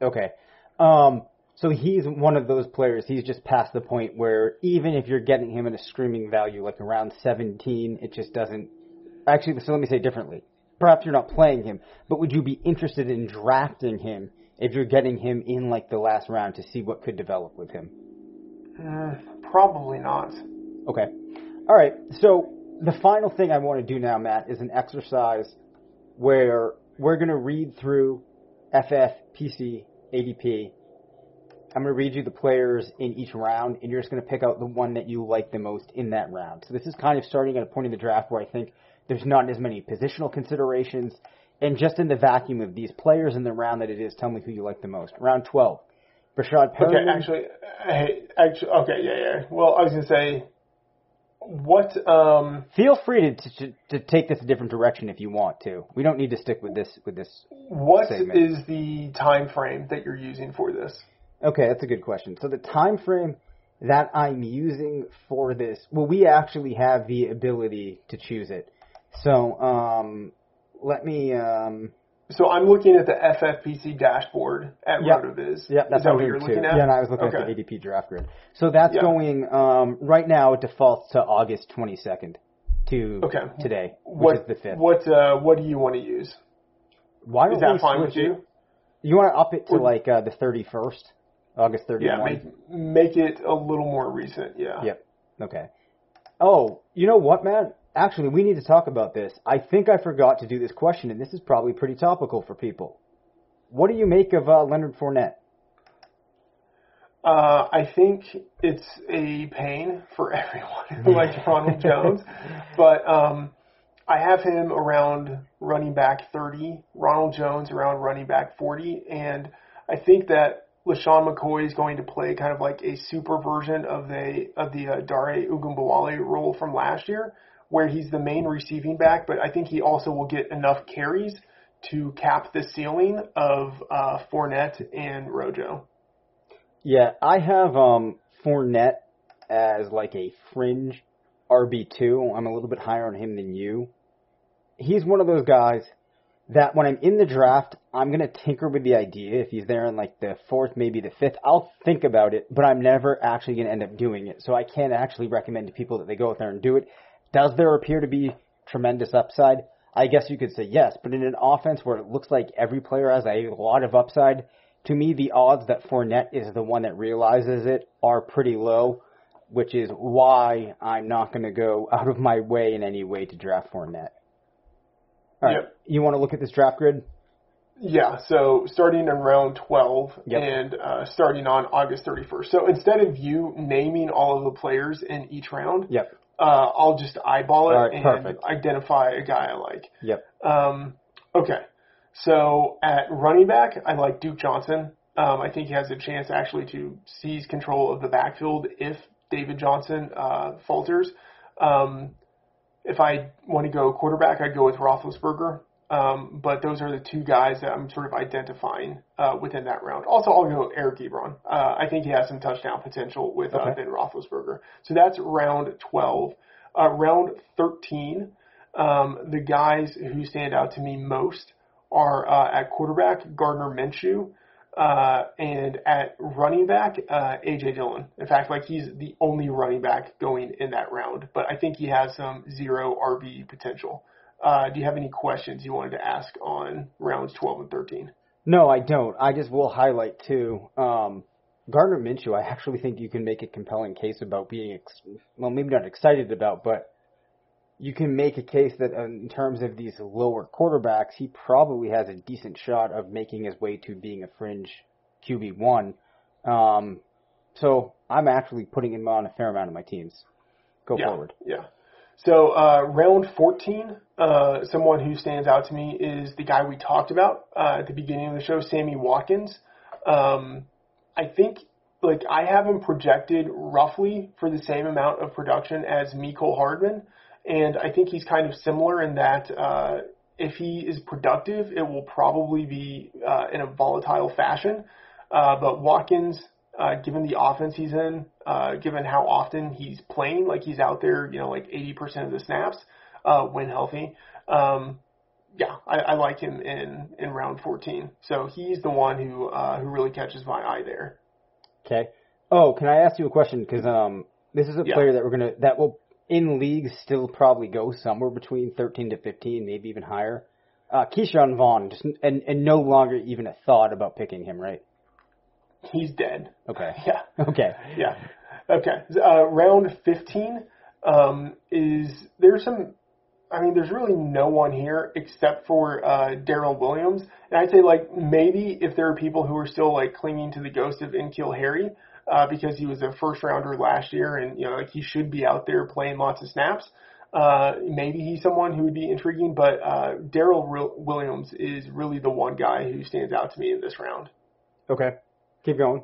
Okay, um, so he's one of those players. He's just past the point where even if you're getting him at a screaming value, like around 17, it just doesn't. Actually, so let me say differently. Perhaps you're not playing him, but would you be interested in drafting him if you're getting him in like the last round to see what could develop with him? Uh, probably not. Okay. All right. So the final thing I want to do now, Matt, is an exercise where we're going to read through FF, PC, ADP. I'm going to read you the players in each round, and you're just going to pick out the one that you like the most in that round. So this is kind of starting at a point in the draft where I think there's not as many positional considerations and just in the vacuum of these players in the round that it is, tell me who you like the most. Round 12. Breshad Perriman. Okay, actually, hey, actually, okay, yeah, yeah. Well, I was gonna say, what? um Feel free to, to to take this a different direction if you want to. We don't need to stick with this with this. What segment. is the time frame that you're using for this? Okay, that's a good question. So the time frame that I'm using for this, well, we actually have the ability to choose it. So um, let me. Um, so I'm looking at the FFPC dashboard at yep. RotoViz. Yep, that's Is that what you're too. looking at. Yeah, and I was looking okay. at the ADP draft grid. So that's Yeah. going um, right now. It defaults to August 22nd to Okay. today, which What is the fifth. what uh, what do you want to use? Why Is that fine with you? You want to up it to Or- like uh, the 31st, August 31st. Yeah, make make it a little more recent. Yeah. Yep. Okay. Oh, you know what, man? Actually, we need to talk about this. I think I forgot to do this question, and this is probably pretty topical for people. What do you make of uh, Leonard Fournette? Uh, I think it's a pain for everyone who likes Ronald Jones, but um, I have him around running back 30, Ronald Jones around running back 40, and I think that LeSean McCoy is going to play kind of like a super version of the of the uh, Dare Ogunbowale role from last year, where he's the main receiving back, but I think he also will get enough carries to cap the ceiling of uh, Fournette and Rojo. Yeah, I have um, Fournette as like a fringe RB2. I'm a little bit higher on him than you. He's one of those guys that when I'm in the draft, I'm going to tinker with the idea. If he's there in like the fourth, maybe the fifth, I'll think about it, but I'm never actually going to end up doing it. So I can't actually recommend to people that they go out there and do it. Does there appear to be tremendous upside? I guess you could say yes, but in an offense where it looks like every player has a lot of upside, to me, the odds that Fournette is the one that realizes it are pretty low, which is why I'm not going to go out of my way in any way to draft Fournette. All right, Yep. you want to look at this draft grid? Yeah, so starting in round 12 Yep. and uh, starting on August 31st. So instead of you naming all of the players in each round, Yep. Uh, I'll just eyeball it right, and perfect. identify a guy I like. Yep. Um, okay, so at running back, I like Duke Johnson. Um, I think he has a chance actually to seize control of the backfield if David Johnson uh, falters. Um, if I want to go quarterback, I'd go with Roethlisberger. Um, but those are the two guys that I'm sort of identifying uh, within that round. Also, I'll go Eric Ebron. Uh, I think he has some touchdown potential with uh, Ben Roethlisberger. So that's round 12. Uh, round 13, um, the guys who stand out to me most are uh, at quarterback Gardner Minshew, uh, and at running back uh, AJ Dillon. In fact, like he's the only running back going in that round, but I think he has some zero RB potential. Uh, do you have any questions you wanted to ask on rounds 12 and 13? No, I don't. I just will highlight too. Um, Gardner Minshew, I actually think you can make a compelling case about being, ex- well, maybe not excited about, but you can make a case that uh, in terms of these lower quarterbacks, he probably has a decent shot of making his way to being a fringe QB one. Um, so I'm actually putting him on a fair amount of my teams. Go yeah, forward. Yeah. So uh, round 14, uh, someone who stands out to me is the guy we talked about uh, at the beginning of the show, Sammy Watkins. Um, I think like I have him projected roughly for the same amount of production as Mecole Hardman, and I think he's kind of similar in that uh, if he is productive, it will probably be uh, in a volatile fashion. Uh, but Watkins, uh, given the offense he's in, uh, given how often he's playing, like he's out there, you know, like 80% of the snaps uh, when healthy. Um, yeah, I, I like him in, in round 14. So he's the one who uh, who really catches my eye there. Okay. Oh, can I ask you a question? Because um, this is a Yeah. player that we're gonna that will in leagues still probably go somewhere between 13 to 15, maybe even higher. Uh, Ke'Shawn Vaughn, just and and no longer even a thought about picking him, right? He's dead. Okay. Yeah. Okay. Yeah. Okay. Uh, round 15 um, is there's some. I mean, there's really no one here except for uh, Darrel Williams, and I'd say like maybe if there are people who are still like clinging to the ghost of N'Keal Harry uh, because he was a first rounder last year, and you know like he should be out there playing lots of snaps. Uh, maybe he's someone who would be intriguing, but uh, Darrel Wi- Williams is really the one guy who stands out to me in this round. Okay. Keep going.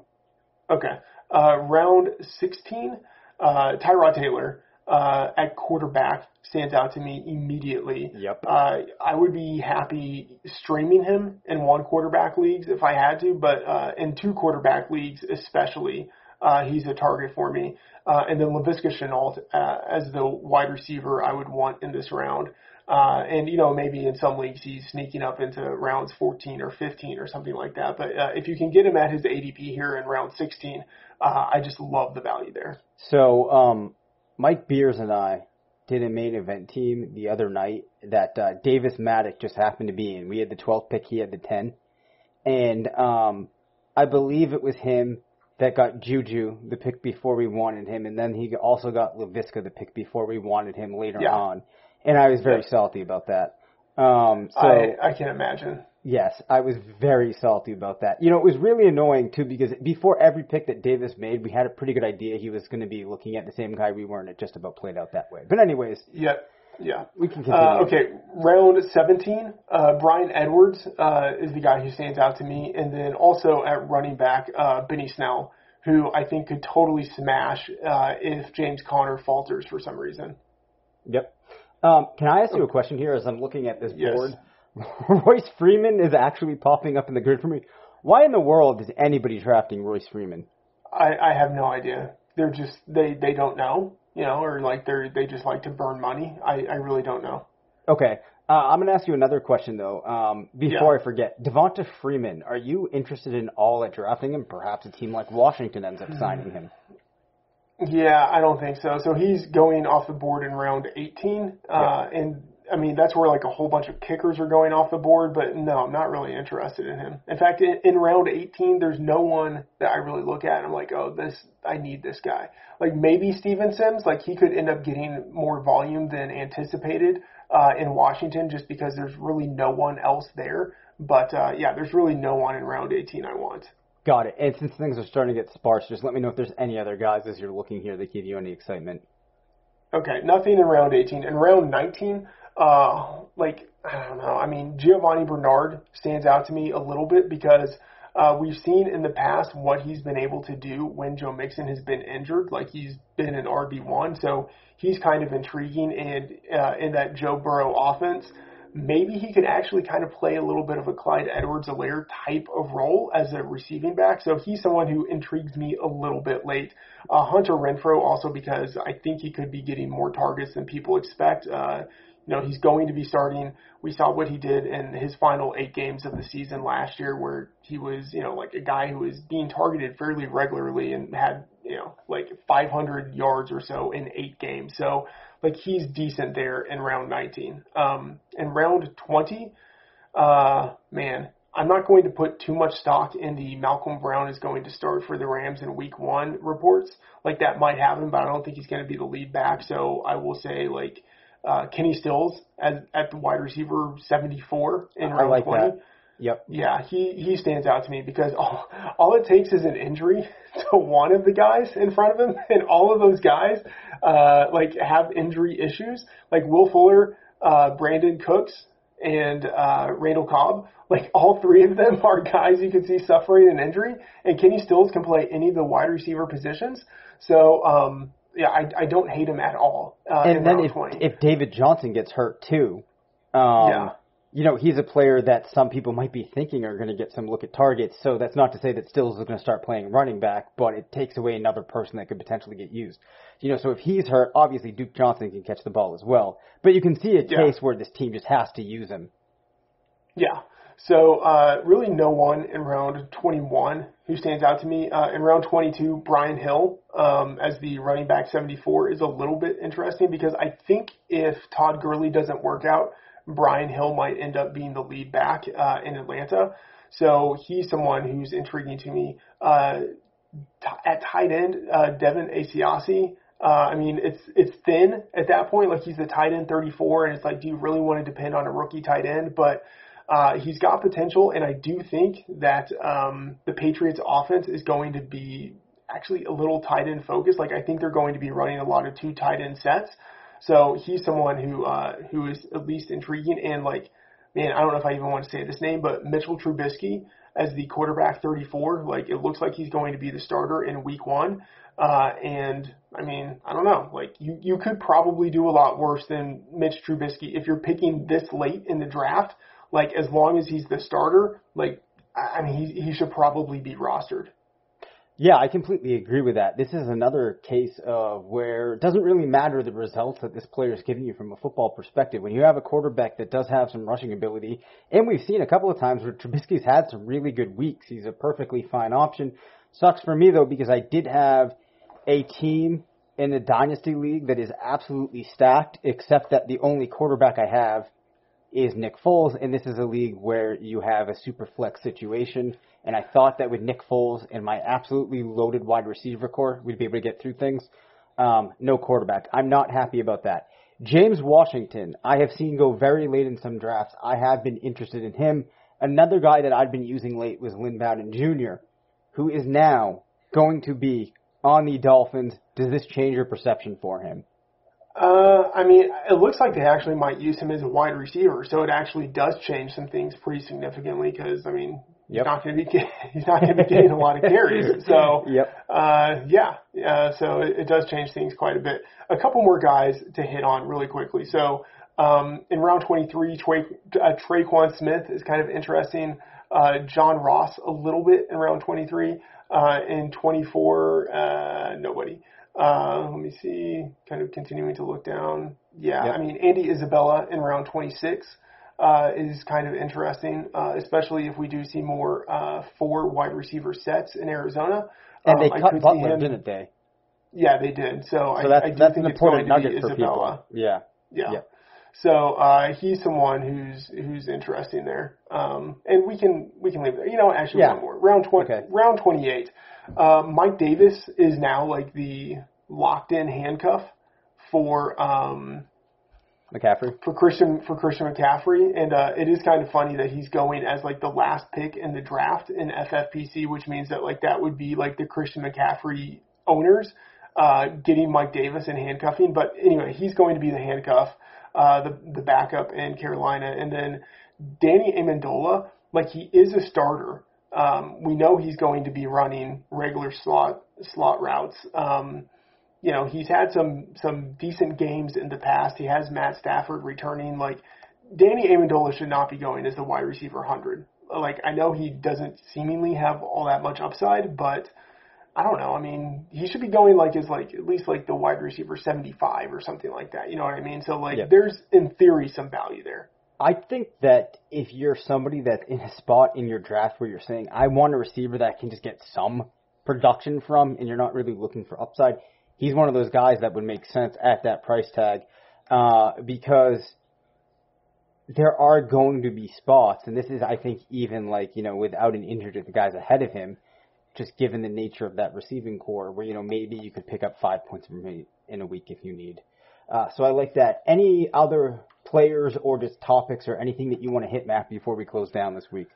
Okay. Uh, round 16, uh, Tyrod Taylor uh, at quarterback stands out to me immediately. Yep. Uh, I would be happy streaming him in one quarterback leagues if I had to, but uh, in two quarterback leagues especially, uh, he's a target for me. Uh, and then Laviska Shenault uh, as the wide receiver I would want in this round. Uh, and you know maybe in some leagues he's sneaking up into rounds 14 or 15 or something like that. But uh, if you can get him at his ADP here in round 16, uh, I just love the value there. So, um, Mike Beers and I did a main event team the other night that uh, Davis Mattek just happened to be in. We had the 12th pick, he had the 10. And um, I believe it was him that got Juju the pick before we wanted him, and then he also got Laviska the pick before we wanted him later Yeah. on. And I was very salty about that. Um, so I, I can imagine. Yes, I was very salty about that. You know, it was really annoying too because before every pick that Davis made, we had a pretty good idea he was going to be looking at the same guy we weren't. It just about played out that way. But anyways, Yeah, yeah. we can continue. Uh, okay, round 17, uh, Bryan Edwards uh, is the guy who stands out to me. And then also at running back, uh, Benny Snell, who I think could totally smash uh, if James Conner falters for some reason. Yep. Um, can I ask you a question here as I'm looking at this Yes. board? Royce Freeman is actually popping up in the grid for me. Why in the world is anybody drafting Royce Freeman? I, I have no idea. They're just they they don't know, you know, or like they're they just like to burn money. I I really don't know. Okay. Uh, I'm going to ask you another question though. Um, before Yeah. I forget, Devonta Freeman, are you interested in all at drafting him? Perhaps a team like Washington ends up signing him. Yeah, I don't think so. So he's going off the board in round 18, uh, and I mean that's where like a whole bunch of kickers are going off the board. But no, I'm not really interested in him. In fact, in, in round 18, there's no one that I really look at and I'm like, oh, this I need this guy. Like maybe Steven Sims, like he could end up getting more volume than anticipated uh, in Washington, just because there's really no one else there. But uh, yeah, there's really no one in round 18 I want. Got it. And since things are starting to get sparse, just let me know if there's any other guys as you're looking here that give you any excitement. Okay, nothing in round 18. In round 19, uh, like, I don't know. I mean, Giovani Bernard stands out to me a little bit because uh, we've seen in the past what he's been able to do when Joe Mixon has been injured. Like, he's been an RB1, so he's kind of intriguing. And uh, in that Joe Burrow offense, maybe he could actually kind of play a little bit of a Clyde Edwards-Helaire type of role as a receiving back. So he's someone who intrigues me a little bit late. Uh, Hunter Renfrow also because I think he could be getting more targets than people expect. Uh, you know, he's going to be starting. We saw what he did in his final eight games of the season last year where he was, you know, like a guy who was being targeted fairly regularly and had, you know, like 500 yards or so in eight games. So, like, he's decent there in round 19. Um, in round 20, uh, man, I'm not going to put too much stock in the Malcolm Brown is going to start for the Rams in week one reports. Like, that might happen, but I don't think he's going to be the lead back. So I will say, like, uh, Kenny Stills as, at the wide receiver 74 in round I like 20. that. Yep. Yeah, he he stands out to me because all all it takes is an injury to one of the guys in front of him, and all of those guys uh, like have injury issues. Like Will Fuller, uh, Brandin Cooks, and uh, Randall Cobb. Like all three of them are guys you can see suffering an injury, and Kenny Stills can play any of the wide receiver positions. So um, yeah, I, I don't hate him at all. Uh, and then if 20. if David Johnson gets hurt too, um, Yeah. You know he's a player that some people might be thinking are going to get some look at targets. So that's not to say that Stills is going to start playing running back, but it takes away another person that could potentially get used. You know, so if he's hurt, obviously Duke Johnson can catch the ball as well. But you can see a Yeah. case where this team just has to use him. Yeah. So uh, really, no one in round 21 who stands out to me. Uh, in round 22, Brian Hill um, as the running back 74 is a little bit interesting because I think if Todd Gurley doesn't work out, Brian Hill might end up being the lead back uh, in Atlanta. So he's someone who's intriguing to me. Uh, t- at tight end, uh, Devin Asiasi. Uh, I mean, it's it's thin at that point. Like he's the tight end 34, and it's like, do you really want to depend on a rookie tight end? But uh, he's got potential, and I do think that um, the Patriots' offense is going to be actually a little tight end focused. Like I think they're going to be running a lot of two tight end sets. So he's someone who uh, who is at least intriguing and like, man, I don't know if I even want to say this name, but Mitchell Trubisky as the quarterback 34. Like it looks like he's going to be the starter in Week One. Uh, and I mean, I don't know. Like you, you could probably do a lot worse than Mitch Trubisky if you're picking this late in the draft. Like as long as he's the starter, like I mean, he he should probably be rostered. Yeah, I completely agree with that. This is another case of where it doesn't really matter the results that this player is giving you from a football perspective. When you have a quarterback that does have some rushing ability, and we've seen a couple of times where Trubisky's had some really good weeks. He's a perfectly fine option. Sucks for me though because I did have a team in the dynasty league that is absolutely stacked, except that the only quarterback I have is Nick Foles, and this is a league where you have a super flex situation. And I thought that with Nick Foles and my absolutely loaded wide receiver core, we'd be able to get through things. Um, no quarterback. I'm not happy about that. James Washington, I have seen go very late in some drafts. I have been interested in him. Another guy that I've been using late was Lynn Bowden Jr., who is now going to be on the Dolphins. Does this change your perception for him? Uh, I mean, it looks like they actually might use him as a wide receiver, so it actually does change some things pretty significantly. Because I mean, he's not going to be he's not going to be getting a lot of carries. So Yep. uh, yeah, uh, so it, it does change things quite a bit. A couple more guys to hit on really quickly. So um, in round 23, Tra- uh, Tre'Quan Smith is kind of interesting. Uh, John Ross a little bit in round 23. Uh, in 24, uh, nobody. Uh, let me see. Kind of continuing to look down. Yeah, Yep. I mean Andy Isabella in round 26 uh, is kind of interesting, uh, especially if we do see more uh, four wide receiver sets in Arizona. And Um, they I cut Butler, didn't they? Yeah, they did. So, So I, that's I do that's think an it's going important nugget for Isabella. people. Yeah. Yeah. Yep. So uh, he's someone who's who's interesting there, um, and we can we can leave it. You know, actually Yeah. one more round twenty Okay. round twenty eight. Uh, Mike Davis is now like the locked in handcuff for um, McCaffrey. for Christian for Christian McCaffrey, and uh, it is kind of funny that he's going as like the last pick in the draft in FFPC, which means that like that would be like the Christian McCaffrey owners uh, getting Mike Davis and handcuffing. But anyway, he's going to be the handcuff, uh, the the backup in Carolina, and then Danny Amendola, like he is a starter. Um, we know he's going to be running regular slot slot routes. Um, you know, he's had some some decent games in the past. He has Matt Stafford returning. Like Danny Amendola should not be going as the wide receiver hundred. Like I know he doesn't seemingly have all that much upside, but I don't know. I mean, he should be going like as like at least like the wide receiver seventy five or something like that. You know what I mean? So like Yeah. there's in theory some value there. I think that if you're somebody that's in a spot in your draft where you're saying, I want a receiver that can just get some production from, and you're not really looking for upside, he's one of those guys that would make sense at that price tag uh, because there are going to be spots, and this is, I think, even like, you know, without an injury to the guys ahead of him, just given the nature of that receiving core, where, you know, maybe you could pick up five points in a week if you need. Uh, so I like that. Any other players or just topics or anything that you want to hit, Matt, before we close down this week?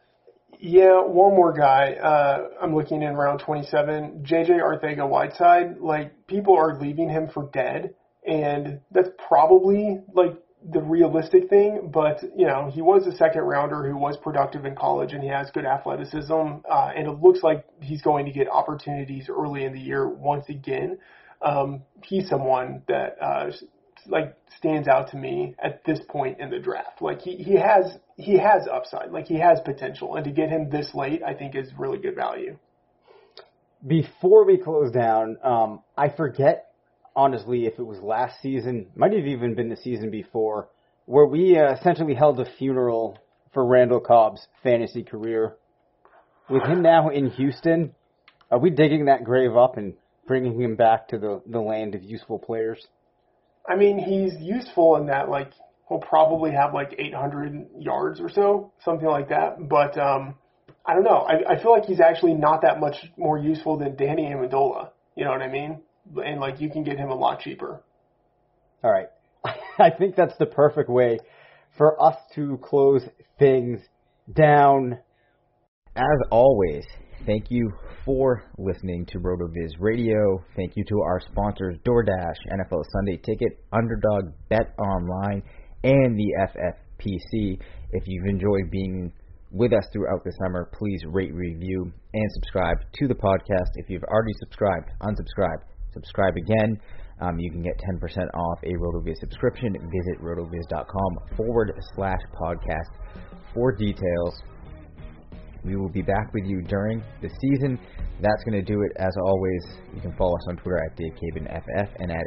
Yeah, one more guy. Uh, I'm looking in round 27. JJ Arcega Whiteside. Like people are leaving him for dead, and that's probably like the realistic thing. But you know, he was a second rounder who was productive in college, and he has good athleticism. Uh, and it looks like he's going to get opportunities early in the year once again. Um, he's someone that uh, like stands out to me at this point in the draft. Like he, he has he has upside, like he has potential, and to get him this late, I think is really good value. Before we close down, um, I forget honestly if it was last season, might have even been the season before, where we uh, essentially held a funeral for Randall Cobb's fantasy career. With him now in Houston, are we digging that grave up and bringing him back to the, the land of useful players? I mean, he's useful in that like he'll probably have like 800 yards or so, something like that. But um, I don't know. I, I feel like he's actually not that much more useful than Danny Amendola. You know what I mean? And like you can get him a lot cheaper. All right. I think that's the perfect way for us to close things down. As always, thank you for listening to RotoViz Radio. Thank you to our sponsors DoorDash, NFL Sunday Ticket, Underdog, Bet Online, and the FFPC. If you've enjoyed being with us throughout the summer, please rate, review, and subscribe to the podcast. If you've already subscribed, unsubscribe, subscribe again. Um, you can get 10% off a RotoViz subscription. Visit rotoviz.com forward slash podcast for details. We will be back with you during the season. That's going to do it. As always, you can follow us on Twitter at DaveCabanFF and at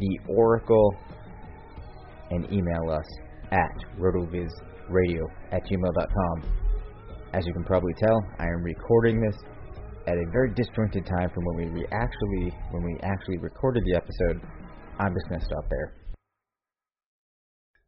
MattFTheOracle and email us at rotovizradio at gmail.com. As you can probably tell, I am recording this at a very disjointed time from when we re- actually when we actually recorded the episode. I'm just going to stop there.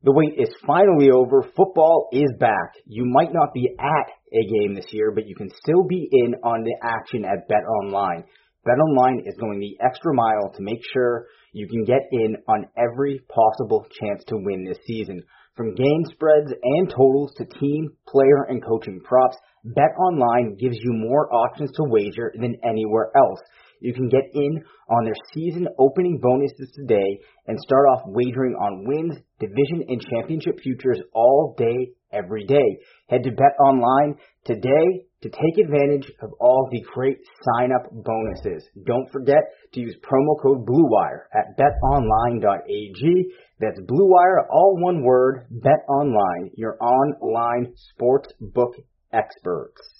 The wait is finally over. Football is back. You might not be at a game this year, but you can still be in on the action at Bet Online. Bet Online is going the extra mile to make sure you can get in on every possible chance to win this season. From game spreads and totals to team, player, and coaching props, BetOnline gives you more options to wager than anywhere else. You can get in on their season opening bonuses today and start off wagering on wins, division, and championship futures all day, every day. Head to Bet Online today to take advantage of all the great sign up bonuses. Don't forget to use promo code BLUEWIRE at betonline.ag. That's BLUEWIRE, all one word, Bet Online, your online sports book experts.